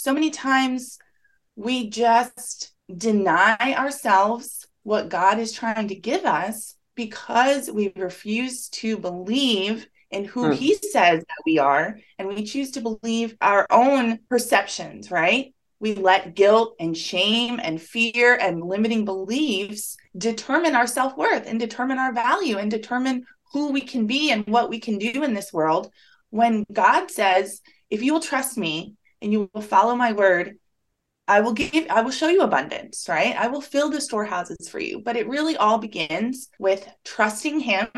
So many times we just deny ourselves what God is trying to give us because we refuse to believe in who mm. he says that we are and we choose to believe our own perceptions right we let guilt and shame and fear and limiting beliefs determine our self-worth and determine our value and determine who we can be and what we can do in this world when god says if you will trust me and you will follow my word I will give, I will show you abundance, right? I will fill the storehouses for you. But it really all begins with trusting Him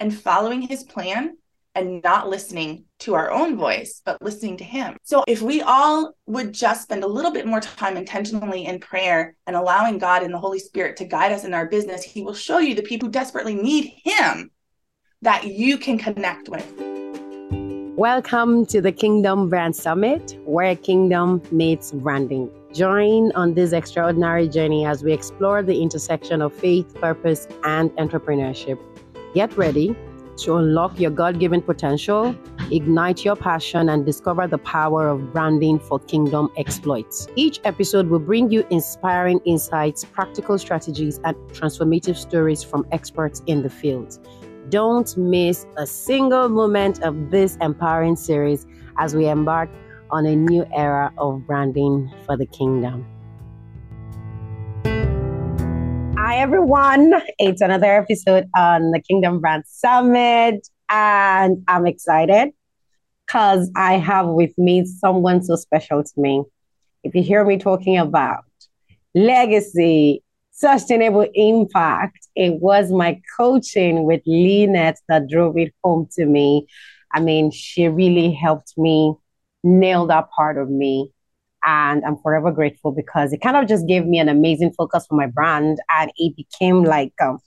and following His plan and not listening to our own voice, but listening to Him. So if we all would just spend a little bit more time intentionally in prayer and allowing God and the Holy Spirit to guide us in our business, He will show you the people who desperately need Him that you can connect with. Welcome to the Kingdom Brand Summit, where kingdom meets branding. Join on this extraordinary journey as we explore the intersection of faith, purpose, and entrepreneurship. Get ready to unlock your God given potential, ignite your passion, and discover the power of branding for kingdom exploits. Each episode will bring you inspiring insights, practical strategies, and transformative stories from experts in the field. Don't miss a single moment of this empowering series as we embark on a new era of branding for the kingdom. Hi, everyone. It's another episode on the Kingdom Brand Summit, and I'm excited because I have with me someone so special to me. If you hear me talking about legacy, sustainable impact. It was my coaching with Lynette that drove it home to me. I mean, she really helped me nail that part of me. And I'm forever grateful because it kind of just gave me an amazing focus for my brand. And it became like um,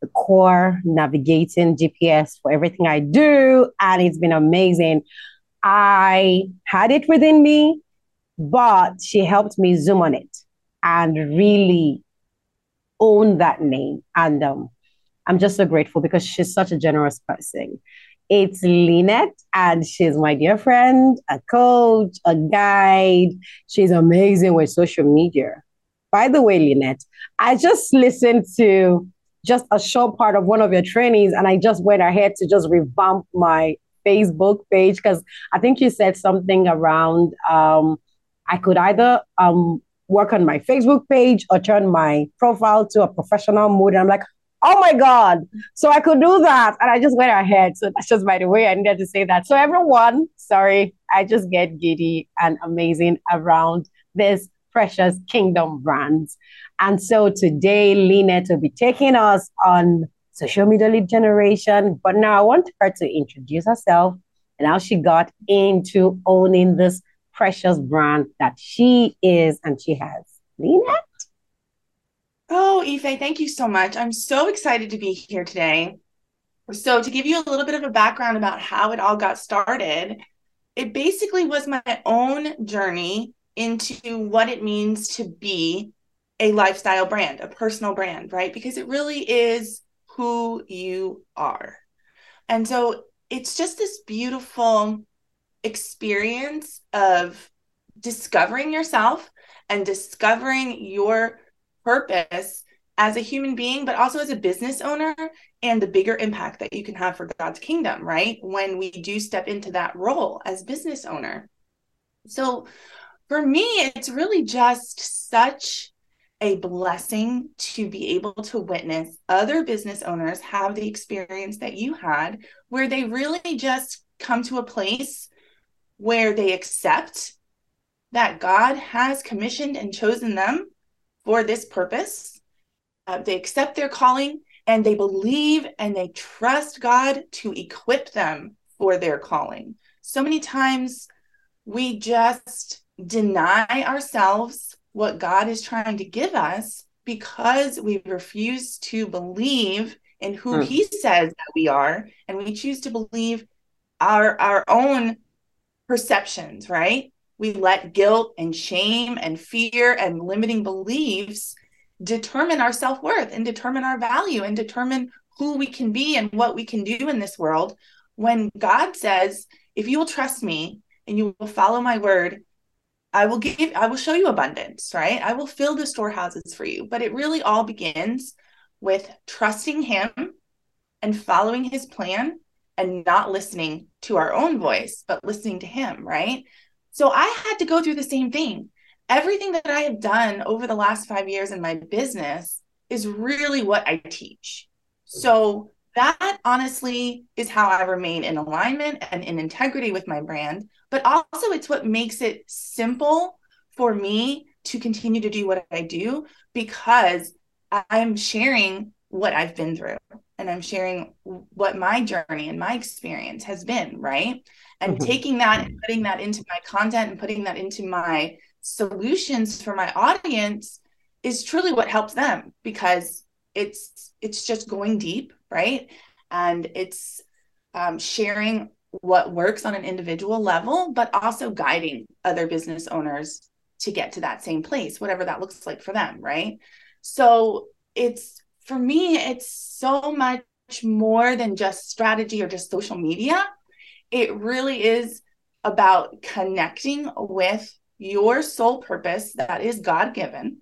the core navigating GPS for everything I do. And it's been amazing. I had it within me, but she helped me zoom on it and really own that name. And um, I'm just so grateful because she's such a generous person. It's Lynette, and she's my dear friend, a coach, a guide. She's amazing with social media. By the way, Lynette, I just listened to just a short part of one of your trainings, and I just went ahead to just revamp my Facebook page because I think you said something around um, I could either um, work on my Facebook page or turn my profile to a professional mode. And I'm like, oh my God. So I could do that. And I just went ahead. So that's just by the way, I needed to say that. So everyone, sorry, I just get giddy and amazing around this precious kingdom brands. And so today, Lynette will be taking us on social media lead generation. But now I want her to introduce herself and how she got into owning this precious brand that she is and she has. Lynette? Oh, Ife, thank you so much. I'm so excited to be here today. So, to give you a little bit of a background about how it all got started, it basically was my own journey into what it means to be a lifestyle brand, a personal brand, right? Because it really is who you are. And so it's just this beautiful experience of discovering yourself and discovering your purpose as a human being, but also as a business owner and the bigger impact that you can have for God's kingdom, right? When we do step into that role as business owner. So for me, it's really just such a blessing to be able to witness other business owners have the experience that you had, where they really just come to a place where they accept that God has commissioned and chosen them for this purpose. Uh, they accept their calling and they believe and they trust God to equip them for their calling. So many times we just deny ourselves what God is trying to give us because we refuse to believe in who mm. he says that we are and we choose to believe our our own perceptions, right? We let guilt and shame and fear and limiting beliefs determine our self worth and determine our value and determine who we can be and what we can do in this world. When God says, if you will trust me and you will follow my word, I will give, I will show you abundance, right? I will fill the storehouses for you. But it really all begins with trusting Him and following His plan and not listening to our own voice, but listening to Him, right? So I had to go through the same thing. Everything that I have done over the last five years in my business is really what I teach. So that honestly is how I remain in alignment and in integrity with my brand. But also, it's what makes it simple for me to continue to do what I do because I'm sharing what I've been through and I'm sharing what my journey and my experience has been, right? And mm-hmm. taking that and putting that into my content and putting that into my solutions for my audience is truly what helps them because it's it's just going deep right and it's um, sharing what works on an individual level but also guiding other business owners to get to that same place whatever that looks like for them right so it's for me it's so much more than just strategy or just social media it really is about connecting with your soul purpose that is god given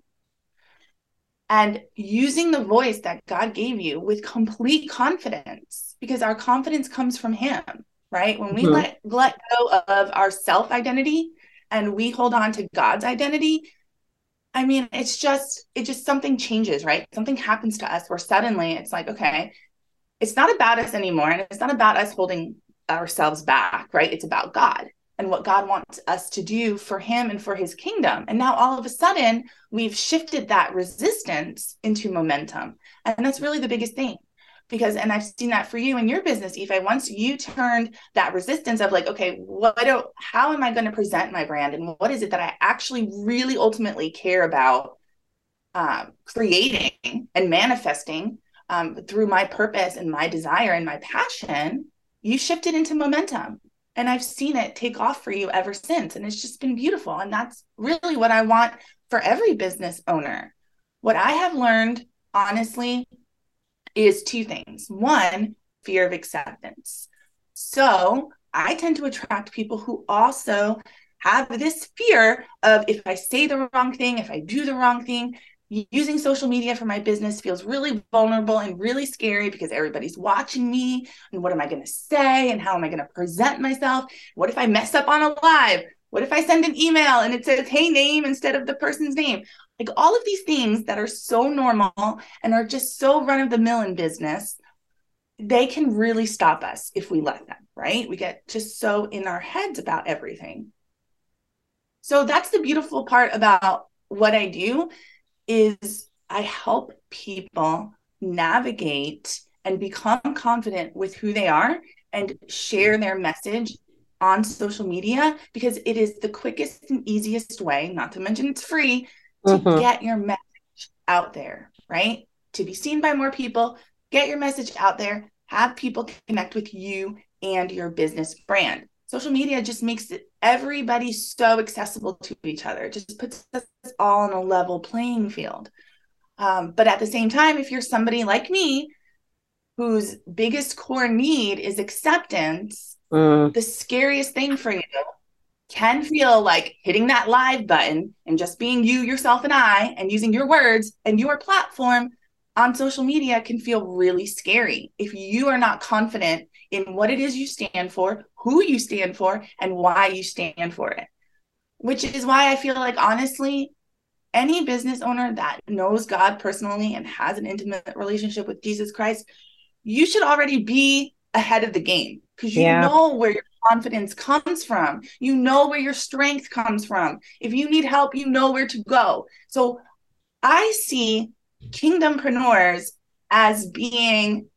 and using the voice that God gave you with complete confidence because our confidence comes from him, right? When we mm-hmm. let let go of our self identity and we hold on to God's identity, I mean, it's just it just something changes, right? Something happens to us where suddenly it's like, okay, it's not about us anymore and it's not about us holding ourselves back, right? It's about God and what God wants us to do for him and for his kingdom. And now all of a sudden, we've shifted that resistance into momentum. And that's really the biggest thing. Because, and I've seen that for you in your business, Ife. Once you turned that resistance of like, okay, what do, how am I going to present my brand? And what is it that I actually really ultimately care about um, creating and manifesting um, through my purpose and my desire and my passion? You shifted into momentum and I've seen it take off for you ever since. And it's just been beautiful. And that's really what I want for every business owner. What I have learned, honestly, is two things. One, fear of acceptance. So I tend to attract people who also have this fear of if I say the wrong thing, if I do the wrong thing, using social media for my business feels really vulnerable and really scary because everybody's watching me and what am i going to say and how am i going to present myself what if i mess up on a live what if i send an email and it says hey name instead of the person's name? Like all of these things that are so normal and are just so run of the mill in business they can really stop us if we let them right? We get just so in our heads about everything. So that's the beautiful part about what i do is I help people navigate and become confident with who they are and share their message on social media because it is the quickest and easiest way, not to mention it's free, to mm-hmm. get your message out there, right? To be seen by more people, get your message out there, have people connect with you and your business brand social media just makes it everybody so accessible to each other. It just puts us all on a level playing field. Um, but at the same time, if you're somebody like me whose biggest core need is acceptance, mm. the scariest thing for you can feel like hitting that live button and just being you, yourself, and I, and using your words and your platform on social media can feel really scary if you are not confident in what it is you stand for, who you stand for, and why you stand for it. Which is why I feel like, honestly, any business owner that knows God personally and has an intimate relationship with Jesus Christ, you should already be ahead of the game because you yeah. know where your confidence comes from. You know where your strength comes from. If you need help, you know where to go. So I see kingdompreneurs as being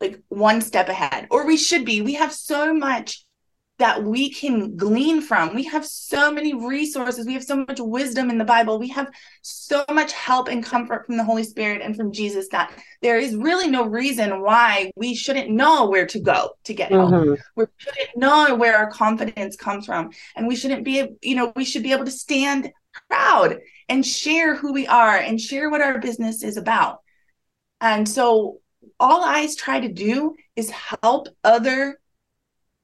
like one step ahead, or we should be. We have so much that we can glean from. We have so many resources. We have so much wisdom in the Bible. We have so much help and comfort from the Holy Spirit and from Jesus that there is really no reason why we shouldn't know where to go to get help. Mm-hmm. We shouldn't know where our confidence comes from. And we shouldn't be, you know, we should be able to stand proud and share who we are and share what our business is about. And so all I try to do is help other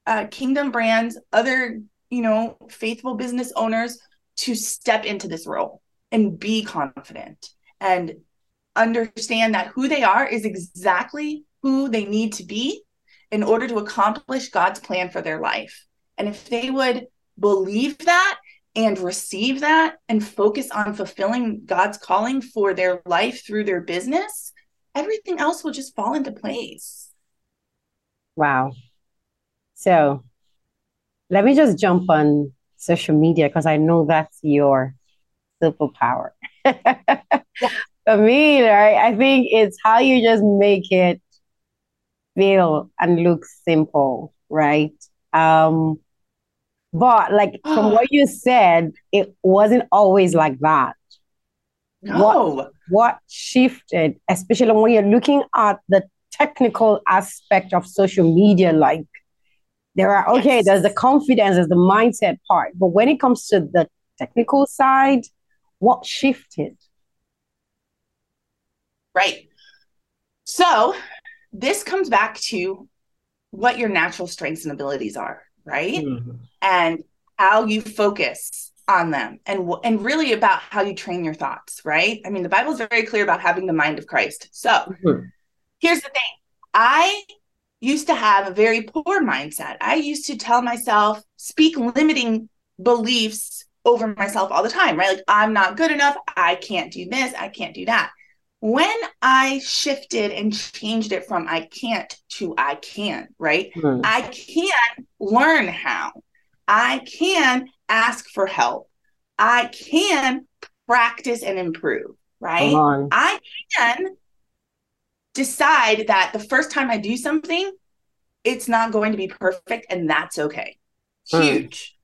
uh, kingdom brands, other, you know, faithful business owners to step into this role and be confident and understand that who they are is exactly who they need to be in order to accomplish God's plan for their life. And if they would believe that and receive that and focus on fulfilling God's calling for their life through their business, everything else will just fall into place. Wow. So let me just jump on social media because I know that's your superpower. For me, right, I think it's how you just make it feel and look simple, right? Um, but like from what you said, it wasn't always like that. No. What, what shifted, especially when you're looking at the technical aspect of social media, like there are okay, yes. there's the confidence, there's the mindset part. But when it comes to the technical side, what shifted? Right. So this comes back to what your natural strengths and abilities are right? Mm-hmm. And how you focus on them and and really about how you train your thoughts, right? I mean, the Bible is very clear about having the mind of Christ. So, mm-hmm. here's the thing. I used to have a very poor mindset. I used to tell myself, speak limiting beliefs over myself all the time, right? Like, I'm not good enough. I can't do this. I can't do that. When I shifted and changed it from I can't to I can, right? Mm. I can learn how. I can ask for help. I can practice and improve, right? I can decide that the first time I do something, it's not going to be perfect and that's okay. Mm. Huge.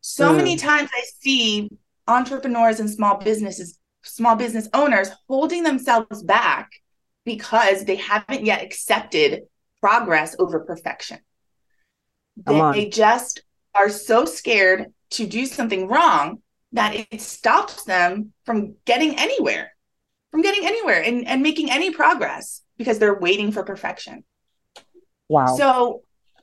So mm. many times I see entrepreneurs and small businesses small business owners holding themselves back because they haven't yet accepted progress over perfection. They, they just are so scared to do something wrong that it stops them from getting anywhere, from getting anywhere and, and making any progress because they're waiting for perfection. Wow. So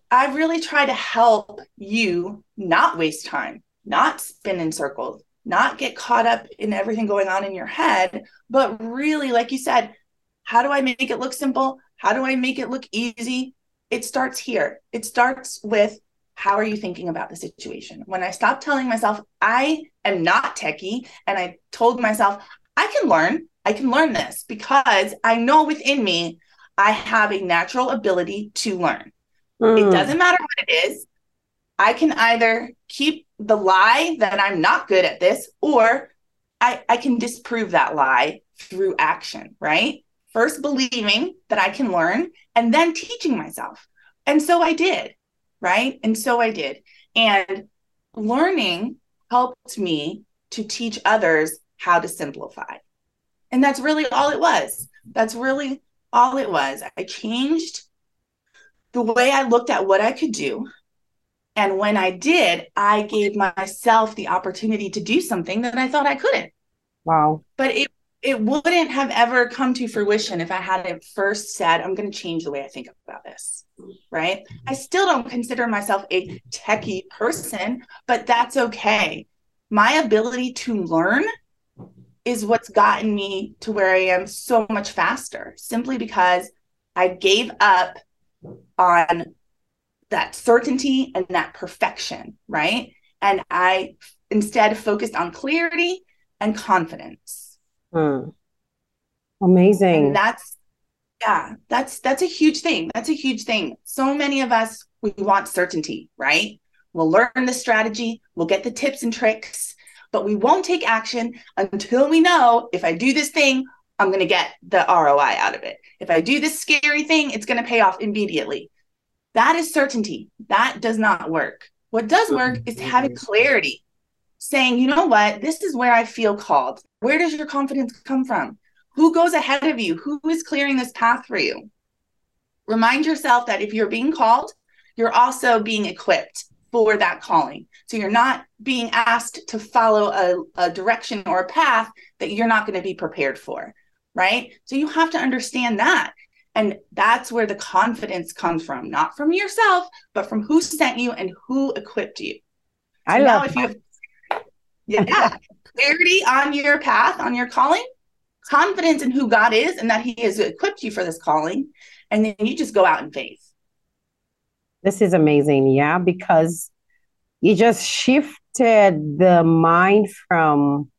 I really try to help you not waste time, not spin in circles, not get caught up in everything going on in your head, but really, like you said, how do I make it look simple? How do I make it look easy? It starts here. It starts with how are you thinking about the situation? When I stopped telling myself I am not techie and I told myself I can learn, I can learn this because I know within me I have a natural ability to learn. Mm. It hmm. doesn't matter what it is. I can either keep the lie that I'm not good at this, or I, I can disprove that lie through action, right? First believing that I can learn and then teaching myself. And so I did, right? And so I did. And learning helped me to teach others how to simplify. And that's really all it was. That's really all it was. I changed the way I looked at what I could do and when I did, I gave myself the opportunity to do something that I thought I couldn't. Wow. But it it wouldn't have ever come to fruition if I hadn't first said, I'm going to change the way I think about this. Right. I still don't consider myself a techie person, but that's okay. My ability to learn is what's gotten me to where I am so much faster simply because I gave up on that certainty and that perfection, right? And I instead focused on clarity and confidence. Hmm. Amazing. And that's yeah, that's that's a huge thing. That's a huge thing. So many of us we want certainty, right? We'll learn the strategy, we'll get the tips and tricks, but we won't take action until we know if I do this thing, I'm going to get the ROI out of it. If I do this scary thing, it's going to pay off immediately. That is certainty. That does not work. What does work is having clarity, saying, you know what, this is where I feel called. Where does your confidence come from? Who goes ahead of you? Who is clearing this path for you? Remind yourself that if you're being called, you're also being equipped for that calling. So you're not being asked to follow a, a direction or a path that you're not going to be prepared for, right? So you have to understand that. And that's where the confidence comes from, not from yourself, but from who sent you and who equipped you. So I love if you have, Yeah. Clarity on your path, on your calling, confidence in who God is and that He has equipped you for this calling. And then you just go out in faith. This is amazing. Yeah. Because you just shifted the mind from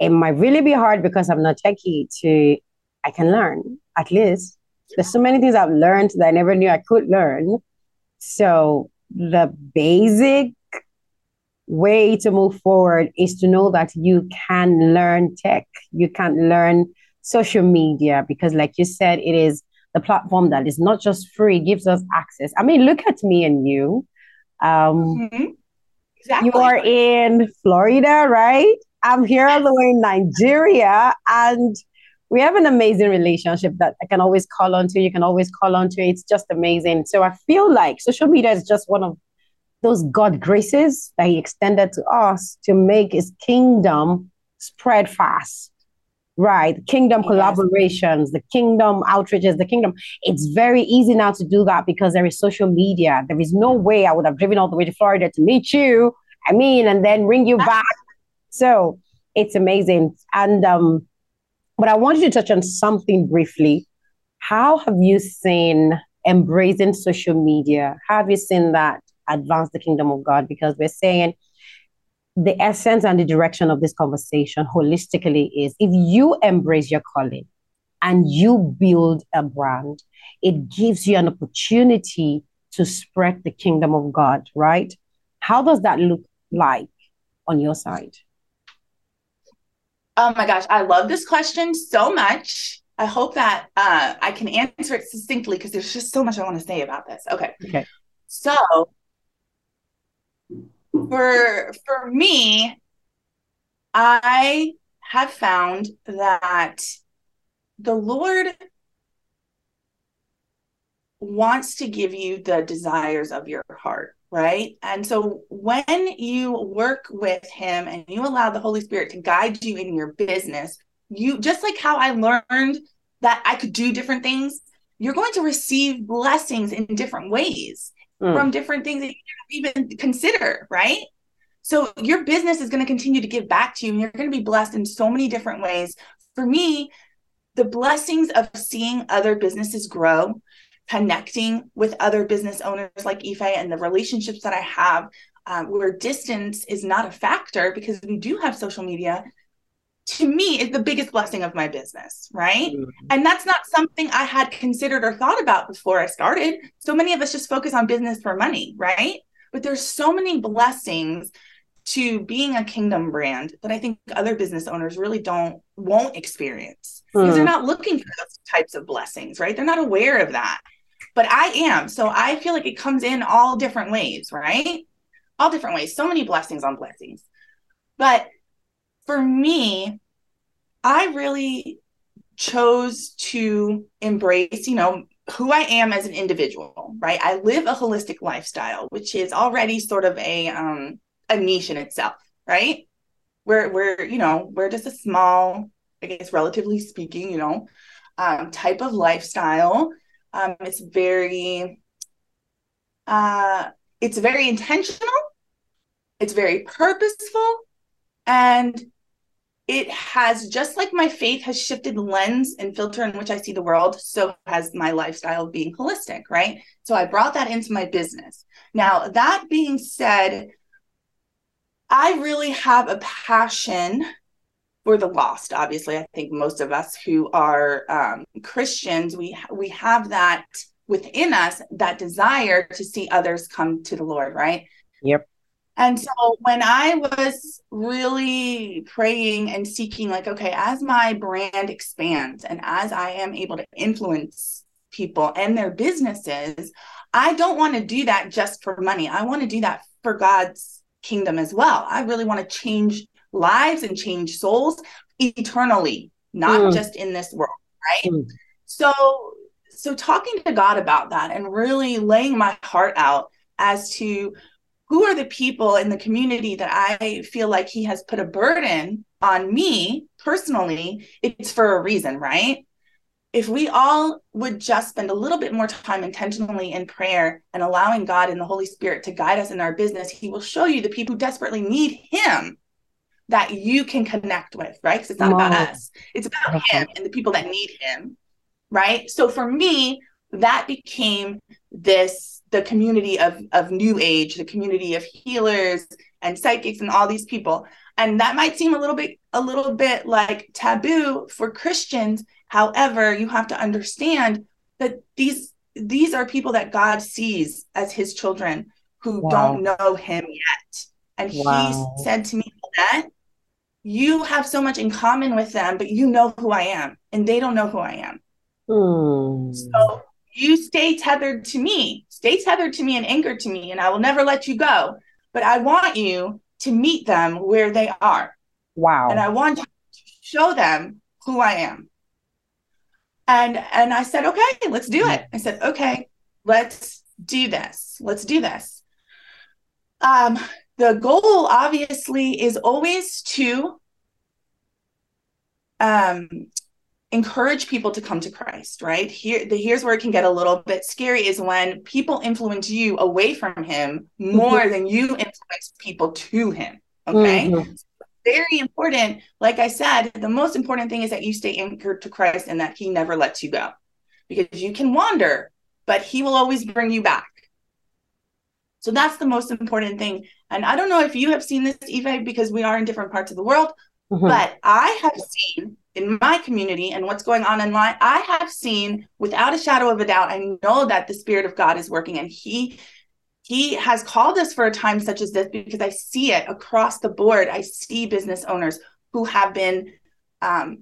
it might really be hard because I'm not techie to I can learn at least. There's so many things I've learned that I never knew I could learn. So the basic way to move forward is to know that you can learn tech, you can learn social media, because, like you said, it is the platform that is not just free, gives us access. I mean, look at me and you. Um, mm-hmm. exactly. You are in Florida, right? I'm here all the way in Nigeria, and we have an amazing relationship that I can always call on to. You can always call on to. It's just amazing. So I feel like social media is just one of those God graces that He extended to us to make His kingdom spread fast. Right. Kingdom yes. collaborations, the kingdom outreaches, the kingdom. It's very easy now to do that because there is social media. There is no way I would have driven all the way to Florida to meet you. I mean, and then bring you back. So it's amazing. And um, but I wanted to touch on something briefly. How have you seen embracing social media? How have you seen that advance the kingdom of God? Because we're saying the essence and the direction of this conversation holistically is if you embrace your calling and you build a brand, it gives you an opportunity to spread the kingdom of God, right? How does that look like on your side? Oh my gosh, I love this question so much. I hope that uh, I can answer it succinctly because there's just so much I want to say about this. Okay. Okay. So for for me, I have found that the Lord wants to give you the desires of your heart right? And so when you work with him and you allow the Holy Spirit to guide you in your business, you just like how I learned that I could do different things, you're going to receive blessings in different ways mm. from different things that you don't even consider, right? So your business is going to continue to give back to you and you're going to be blessed in so many different ways. For me, the blessings of seeing other businesses grow connecting with other business owners like Ife and the relationships that I have um, where distance is not a factor because we do have social media to me is the biggest blessing of my business right mm-hmm. and that's not something i had considered or thought about before i started so many of us just focus on business for money right but there's so many blessings to being a kingdom brand that i think other business owners really don't won't experience mm. because they're mm. not looking for those types of blessings right they're not aware of that but I am. So I feel like it comes in all different ways, right? All different ways. So many blessings on blessings. But for me, I really chose to embrace, you know, who I am as an individual, right? I live a holistic lifestyle, which is already sort of a um a niche in itself, right? We're we're, you know, we're just a small, I guess relatively speaking, you know, um, type of lifestyle um, it's very, uh, it's very intentional. It's very purposeful, and it has just like my faith has shifted lens and filter in which I see the world, so has my lifestyle being holistic, right? So I brought that into my business. Now, that being said, I really have a passion for the lost obviously i think most of us who are um, christians we we have that within us that desire to see others come to the lord right yep and so when i was really praying and seeking like okay as my brand expands and as i am able to influence people and their businesses i don't want to do that just for money i want to do that for god's kingdom as well i really want to change lives and change souls eternally, not mm. just in this world, right? Mm. So so talking to God about that and really laying my heart out as to who are the people in the community that I feel like he has put a burden on me personally, it's for a reason, right? If we all would just spend a little bit more time intentionally in prayer and allowing God and the Holy Spirit to guide us in our business, He will show you the people who desperately need Him that you can connect with, right? Because it's not about us, it's about him and the people that need him, right? So for me, that became this the community of of new age, the community of healers and psychics and all these people. And that might seem a little bit a little bit like taboo for Christians. However, you have to understand that these these are people that God sees as his children who wow. don't know him yet. And wow. he said to me that you have so much in common with them, but you know who I am, and they don't know who I am. Mm. So you stay tethered to me, stay tethered to me and anchored to me, and I will never let you go. But I want you to meet them where they are. Wow. And I want to show them who I am. And and I said, okay, let's do it. I said, okay, let's do this. Let's do this. Um, the goal obviously is always to um encourage people to come to Christ, right? Here, the, here's where it can get a little bit scary is when people influence you away from Him more mm-hmm. than you influence people to Him. Okay. Mm-hmm. Very important. Like I said, the most important thing is that you stay anchored to Christ and that He never lets you go because you can wander, but He will always bring you back. So that's the most important thing. And I don't know if you have seen this, Ife, because we are in different parts of the world, mm-hmm. but I have seen in my community and what's going on in my I have seen without a shadow of a doubt I know that the spirit of God is working and he he has called us for a time such as this because I see it across the board. I see business owners who have been um,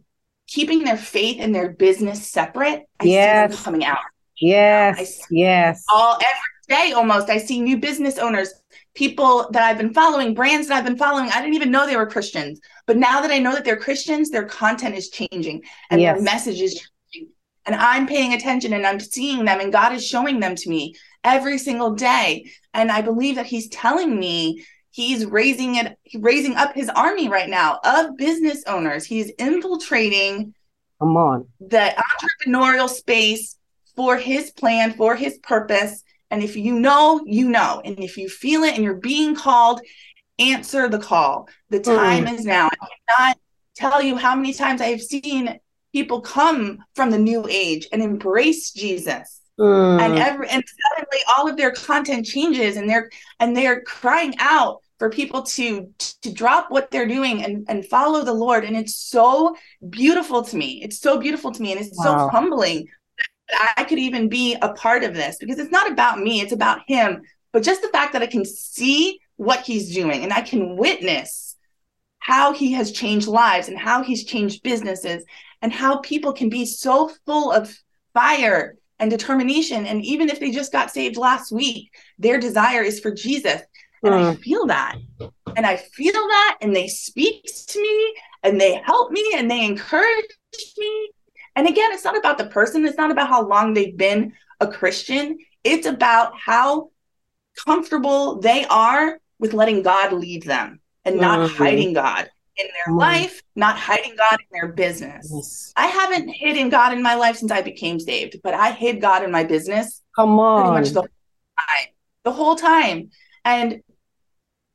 keeping their faith and their business separate. I yes. coming out. Yes. Yes. all every day almost I see new business owners people that I've been following, brands that I've been following, I didn't even know they were Christians. But now that I know that they're Christians, their content is changing and yes. their message is changing. And I'm paying attention and I'm seeing them, and God is showing them to me every single day. And I believe that He's telling me He's raising it, raising up His army right now of business owners. He's infiltrating. Come on. The entrepreneurial space for His plan, for His purpose and if you know, you know. And if you feel it and you're being called, answer the call. The time mm. is now. I cannot tell you how many times I have seen people come from the new age and embrace Jesus. Mm. And every and suddenly all of their content changes and they're and they're crying out for people to to drop what they're doing and and follow the Lord. And it's so beautiful to me. It's so beautiful to me and it's wow. so humbling I could even be a part of this because it's not about me, it's about him. But just the fact that I can see what he's doing and I can witness how he has changed lives and how he's changed businesses and how people can be so full of fire and determination. And even if they just got saved last week, their desire is for Jesus. And mm. I feel that. And I feel that. And they speak to me and they help me and they encourage me. And again, it's not about the person, it's not about how long they've been a Christian. It's about how comfortable they are with letting God lead them and not mm-hmm. hiding God in their mm-hmm. life, not hiding God in their business. Yes. I haven't hidden God in my life since I became saved, but I hid God in my business. Come on. Pretty much the whole time. The whole time. And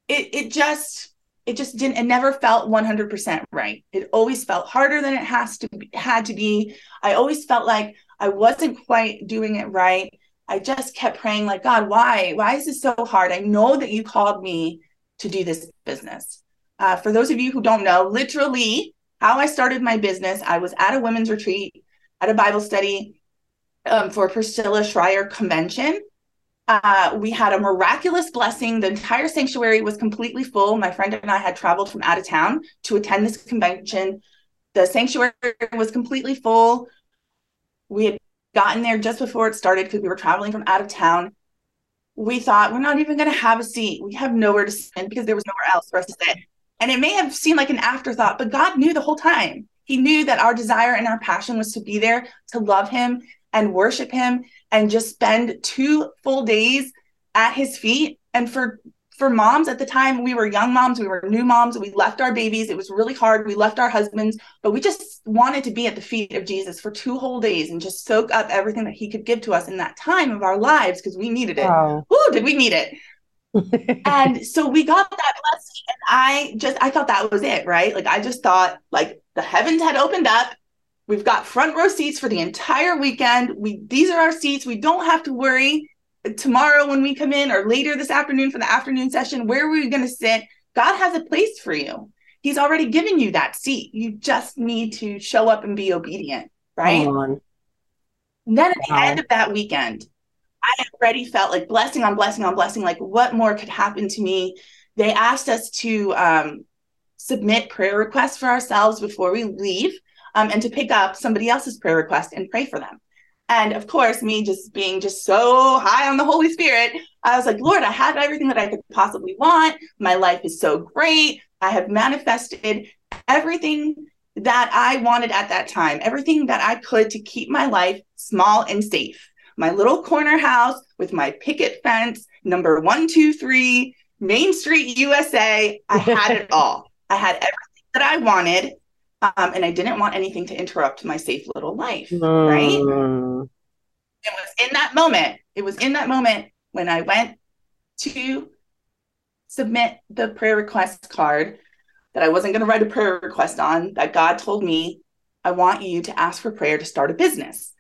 it it just it just didn't it never felt 100% right. It always felt harder than it has to be, had to be. I always felt like i wasn't quite doing it right. I just kept praying like god why? Why is this so hard? I know that you called me to do this business. Uh, for those of you who don't know literally how i started my business i was at a women's retreat at a bible study um, for priscilla shirer convention uh, we had a miraculous blessing. The entire sanctuary was completely full. My friend and I had traveled from out of town to attend this convention. The sanctuary was completely full. We had gotten there just before it started because we were traveling from out of town. We thought we're not even going to have a seat. We have nowhere to sit because there was nowhere else for us to sit. And it may have seemed like an afterthought, but God knew the whole time. He knew that our desire and our passion was to be there to love Him and worship Him and just spend two full days at his feet. And for for moms at the time we were young moms we were new moms we left our babies. It was really hard. We left our husbands but we just wanted to be at the feet of jesus for two whole days and just soak up everything that he could give to us in that time of our lives because we needed it. Wow. Ooh, did we need it? And so we got that blessing and i just i thought that was it right? Like i just thought like the heavens had opened up we've got front row seats for the entire weekend. We these are our seats. We don't have to worry tomorrow when we come in or later this afternoon for the afternoon session where are we going to sit. God has a place for you. He's already given you that seat. You just need to show up and be obedient right? Then at wow. the end of that weekend I already felt like blessing on blessing on blessing. Like, what more could happen to me? They asked us to um, submit prayer requests for ourselves before we leave um, and to pick up somebody else's prayer request and pray for them. And of course, me just being just so high on the Holy Spirit, I was like, Lord, I have everything that I could possibly want. My life is so great. I have manifested everything that I wanted at that time, everything that I could to keep my life small and safe my little corner house with my picket fence, number 123, Main Street, USA. I had it all. I had everything that I wanted. Um, and I didn't want anything to interrupt my safe little life. Mm. Right. It was in that moment. It was in that moment when I went to submit the prayer request card that I wasn't going to write a prayer request on, that God told me, I want you to ask for prayer to start a business.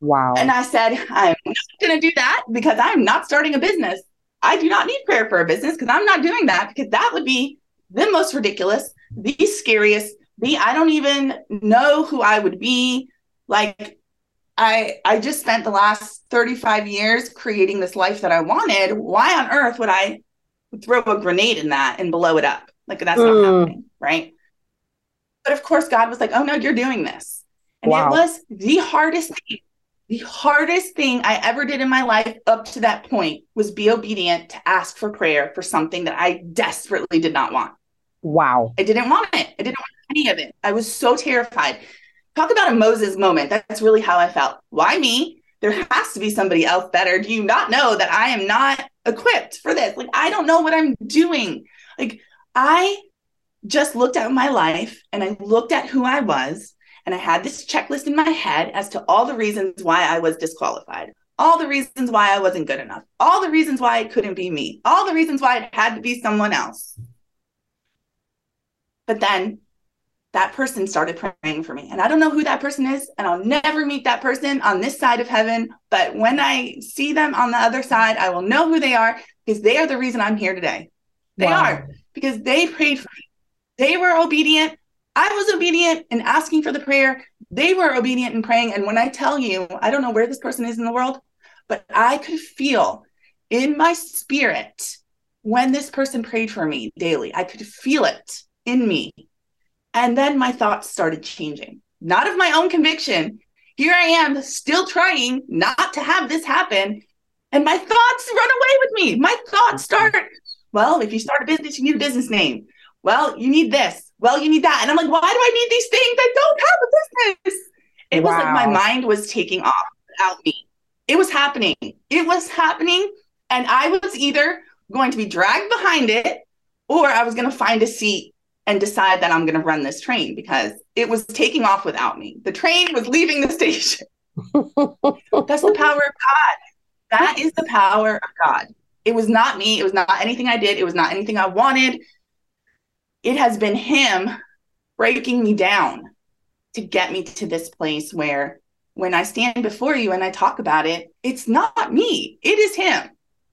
Wow. And I said, I'm not going to do that because I'm not starting a business. I do not need prayer for a business because I'm not doing that because that would be the most ridiculous, the scariest, the I don't even know who I would be. Like I I just spent the last 35 years creating this life that I wanted. Why on earth would I throw a grenade in that and blow it up? Like that's mm. not happening, right? But of course God was like, "Oh no, you're doing this." And wow. it was the hardest thing the hardest thing I ever did in my life up to that point was be obedient to ask for prayer for something that I desperately did not want. Wow. I didn't want it. I didn't want any of it. I was so terrified. Talk about a Moses moment. That's really how I felt. Why me? There has to be somebody else better. Do you not know that I am not equipped for this? Like, I don't know what I'm doing. Like, I just looked at my life and I looked at who I was and I had this checklist in my head as to all the reasons why I was disqualified, all the reasons why I wasn't good enough, all the reasons why it couldn't be me, all the reasons why it had to be someone else. But then that person started praying for me. And I don't know who that person is, and I'll never meet that person on this side of heaven. But when I see them on the other side, I will know who they are because they are the reason I'm here today. They wow. are because they prayed for me. They were obedient. I was obedient in asking for the prayer. They were obedient in praying. And when I tell you, I don't know where this person is in the world, but I could feel in my spirit when this person prayed for me daily. I could feel it in me. And then my thoughts started changing, not of my own conviction. Here I am, still trying not to have this happen. And my thoughts run away with me. My thoughts start, well, if you start a business, you need a business name. Well, you need this well, you need that. And I'm like, why do I need these things? I don't have a business. It wow. was like my mind was taking off without me. It was happening. It was happening. And I was either going to be dragged behind it or I was going to find a seat and decide that I'm going to run this train because it was taking off without me. The train was leaving the station. That's the power of God. That is the power of God. It was not me. It was not anything I did. It was not anything I wanted it has been him breaking me down to get me to this place where when I stand before you and I talk about it, it's not me. It is him.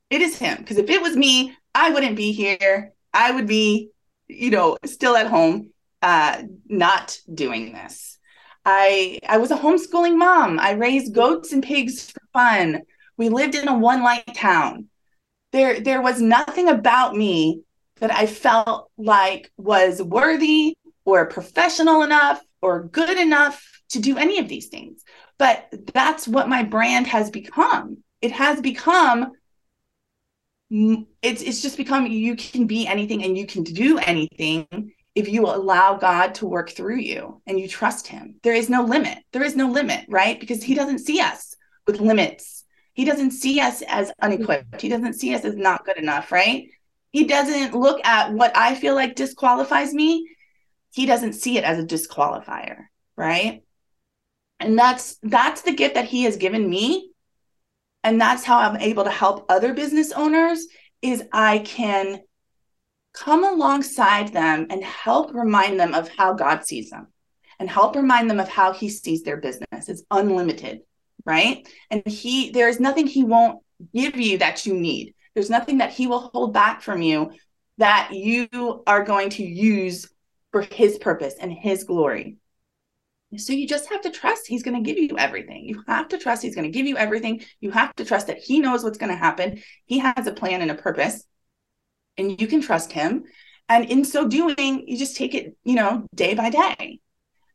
It is him. Because if it was me, I wouldn't be here. I would be, you know, still at home, uh, not doing this. I I was a homeschooling mom. I raised goats and pigs for fun. We lived in a one light town. There there was nothing about me that I felt like was worthy or professional enough or good enough to do any of these things. But that's what my brand has become. It has become it's it's just become you can be anything and you can do anything if you allow God to work through you and you trust him. There is no limit. There is no limit, right? Because he doesn't see us with limits. He doesn't see us as unequipped. He doesn't see us as not good enough, right? He doesn't look at what I feel like disqualifies me. He doesn't see it as a disqualifier, right? And that's that's the gift that he has given me. And that's how I'm able to help other business owners is I can come alongside them and help remind them of how God sees them and help remind them of how he sees their business. It's unlimited, right? And he there's nothing he won't give you that you need. There's nothing that he will hold back from you that you are going to use for his purpose and his glory. So you just have to trust he's going to give you everything. You have to trust he's going to give you everything. You have to trust that he knows what's going to happen. He has a plan and a purpose, and you can trust him. And in so doing, you just take it, you know, day by day.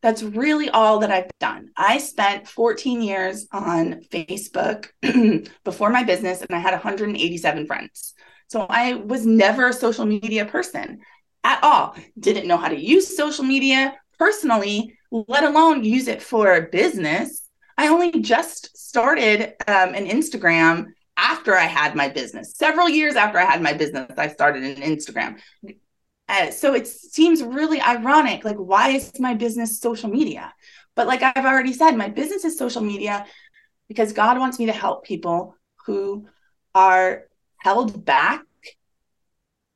That's really all that I've done. I spent 14 years on Facebook before my business, and I had 187 friends. So I was never a social media person at all. Didn't know how to use social media personally, let alone use it for business. I only just started um, an Instagram after I had my business. Several years after I had my business, I started an Instagram. Uh, so it seems really ironic. Like, why is my business social media? But like I've already said, my business is social media because God wants me to help people who are held back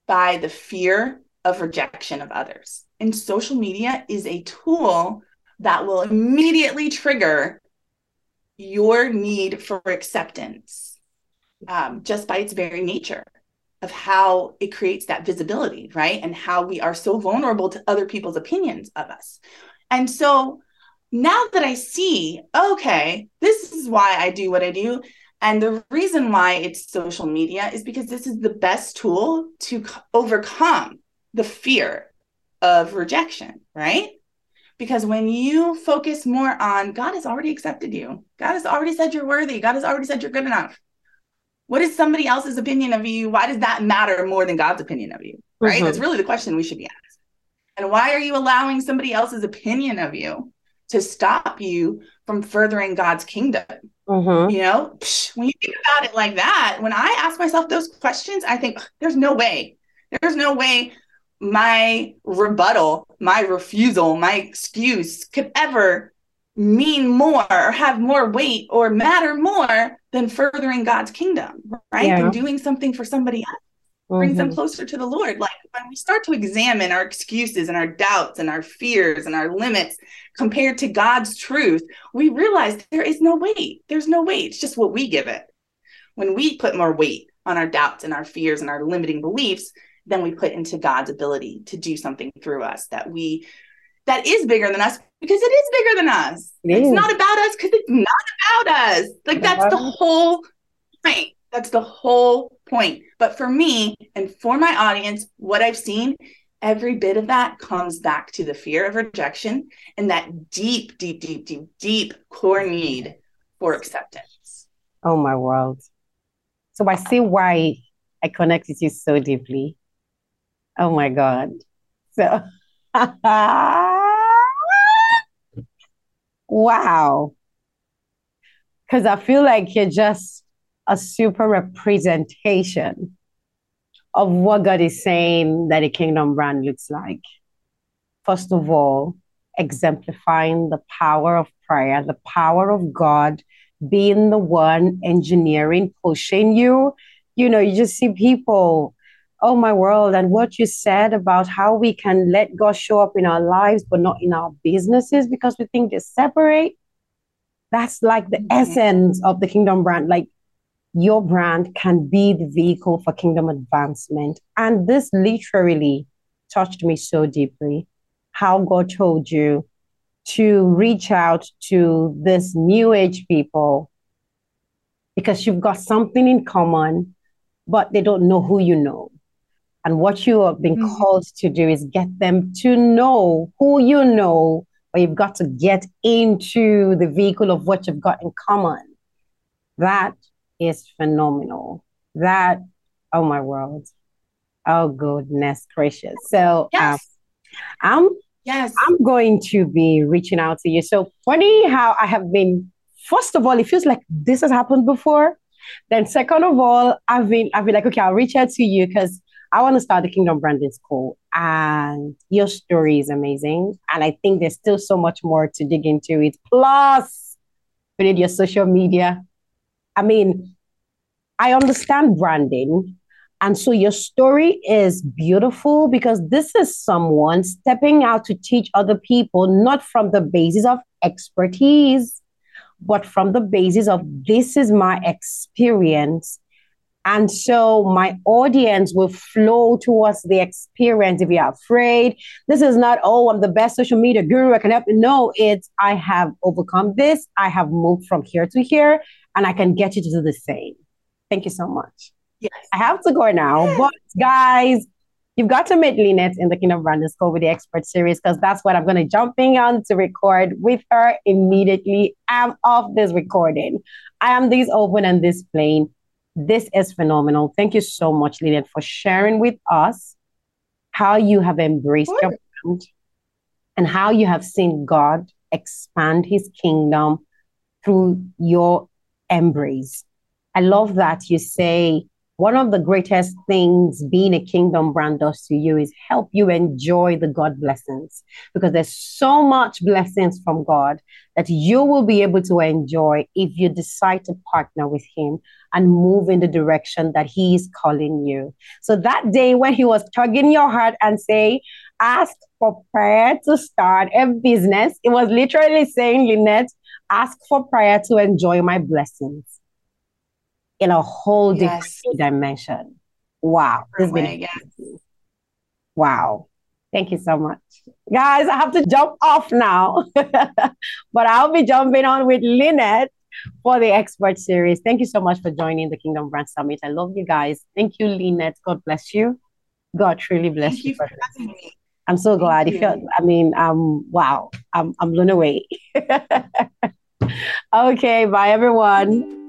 by the fear of rejection of others. And social media is a tool that will immediately trigger your need for acceptance um, just by its very nature of how it creates that visibility, right? And how we are so vulnerable to other people's opinions of us. And so now that I see, okay, this is why I do what I do. And the reason why it's social media is because this is the best tool to overcome the fear of rejection, right? Because when you focus more on God has already accepted you, God has already said you're worthy, God has already said you're good enough. What is somebody else's opinion of you? Why does that matter more than God's opinion of you? Right? Mm-hmm. That's really the question we should be asked. And why are you allowing somebody else's opinion of you to stop you from furthering God's kingdom? Mm-hmm. You know, when you think about it like that, when I ask myself those questions, I think there's no way, there's no way my rebuttal, my refusal, my excuse could ever mean more or have more weight or matter more than furthering God's kingdom, right? Yeah. Than doing something for somebody else. Mm-hmm. Brings them closer to the Lord. Like when we start to examine our excuses and our doubts and our fears and our limits compared to God's truth, we realize there is no weight. There's no weight. It's just what we give it. When we put more weight on our doubts and our fears and our limiting beliefs, then we put into God's ability to do something through us that we that is bigger than us because it is bigger than us. It it's is. not about us because it's not about us. Like that's the whole point. That's the whole point. But for me and for my audience, what I've seen, every bit of that comes back to the fear of rejection and that deep, deep, deep, deep, deep core need for acceptance. Oh my world. So I see why I connect with you so deeply. Oh my God. So wow. Because I feel like you're just a super representation of what God is saying that a kingdom brand looks like. First of all, exemplifying the power of prayer, the power of God being the one engineering, pushing you. You know, you just see people oh my world and what you said about how we can let god show up in our lives but not in our businesses because we think they're separate that's like the mm-hmm. essence of the kingdom brand. Like your brand can be the vehicle for kingdom advancement. And this literally touched me so deeply how god told you to reach out to this new age people because you've got something in common but they don't know who you know and what you have been mm-hmm. called to do is get them to know who you know, or you've got to get into the vehicle of what you've got in common. That is phenomenal. That, oh my world. Oh goodness gracious. So yes. um, I'm yes, I'm going to be reaching out to you. So funny how I have been, first of all, it feels like this has happened before. Then second of all, I've been I've been like, okay, I'll reach out to you because I want to start the Kingdom Branding School, and your story is amazing. And I think there's still so much more to dig into it. Plus, we need your social media. I mean, I understand branding And so your story is beautiful because this is someone stepping out to teach other people, not from the basis of expertise, but from the basis of this is my experience. And so my audience will flow towards the experience. If you're afraid, this is not, oh, I'm the best social media guru. I can help you. No, it's I have overcome this. I have moved from here to here, and I can get you to do the same. Thank you so much. Yes. I have to go now. But guys, you've got to meet Lynette in the Kingdom Brand Discover the Expert series because that's what I'm going to jump in on to record with her immediately. I'm off this recording. I am this open and this plain. This is phenomenal. Thank you so much, Lynette, for sharing with us how you have embraced your brand and how you have seen God expand his kingdom through your embrace. I love that you say one of the greatest things being a kingdom brand does to you is help you enjoy the God blessings because there's so much blessings from God that you will be able to enjoy if you decide to partner with Him and move in the direction that He is calling you. So that day when He was tugging your heart and say, ask for prayer to start a business, it was literally saying, Lynette, ask for prayer to enjoy my blessings in a whole yes. different dimension. Wow. This way, yes. Wow. Thank you so much. Guys, I have to jump off now, but I'll be jumping on with Lynette for the expert series. Thank you so much for joining the Kingdom Brand Summit. I love you guys. Thank you, Lynette. God bless you. God truly bless Thank you. for having me. I'm so glad. Thank you. I mean, um, wow, I'm I'm blown away. okay, bye everyone.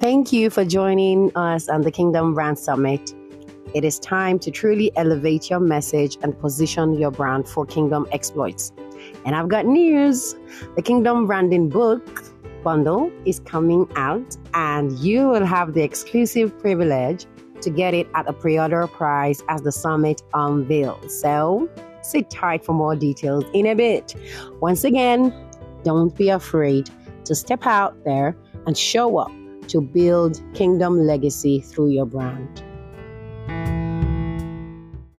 Thank you for joining us on the Kingdom Brand Summit. It is time to truly elevate your message and position your brand for kingdom exploits. And I've got news the Kingdom Branding Book bundle is coming out, and you will have the exclusive privilege to get it at a pre order price as the summit unveils. So sit tight for more details in a bit. Once again, don't be afraid to step out there and show up to build kingdom legacy through your brand.